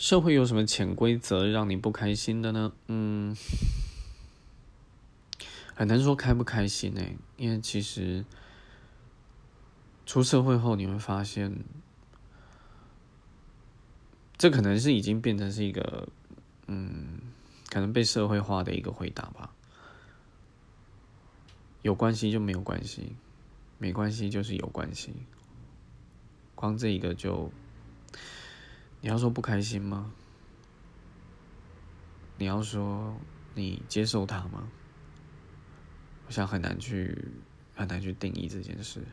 社会有什么潜规则让你不开心的呢？嗯，很难说开不开心呢，因为其实出社会后你会发现，这可能是已经变成是一个，嗯，可能被社会化的一个回答吧。有关系就没有关系，没关系就是有关系。光这一个就，你要说不开心吗？你要说你接受他吗？我想很难去很难去定义这件事。